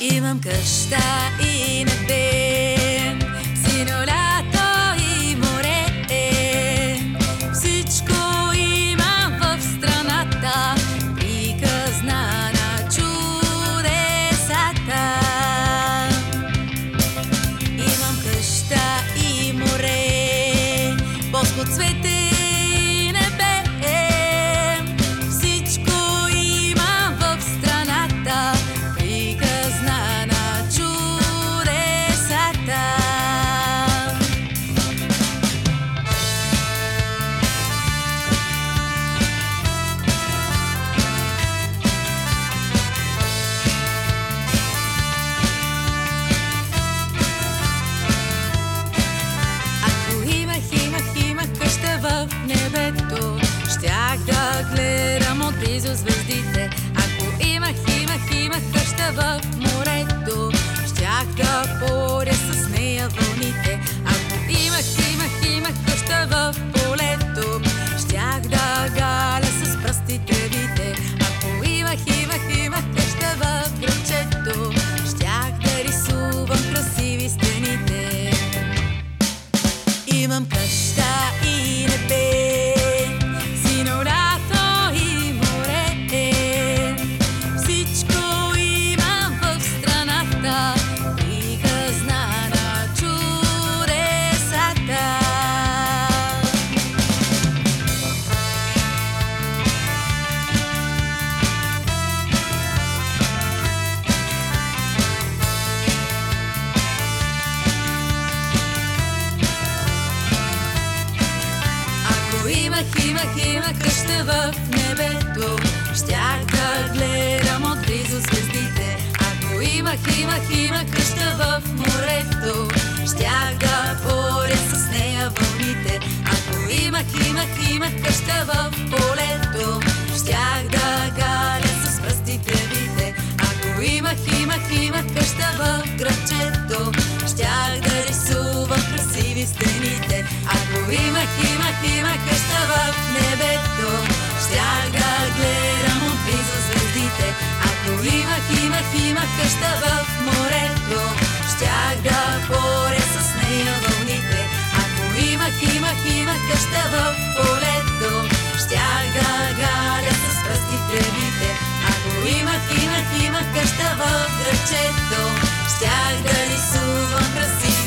Имам къща и небе, сино лято и море. Всичко имам в страната, приказна на чудесата. Имам къща и море, боско цвете имах, имах, имах къща в небето, щях да гледам отблизо звездите. Ако имах, имах, имах къща в морето, щях да боря с нея вълните. Ако имах, имах, имах къща в полето, къща в морето, щях да поря с нея вълните. Ако имах, имах, имах къща в полето, щях да галя с пръсти тревите. Ако имах, имах, имах къща в гръбчето, щях да рисувам красиво.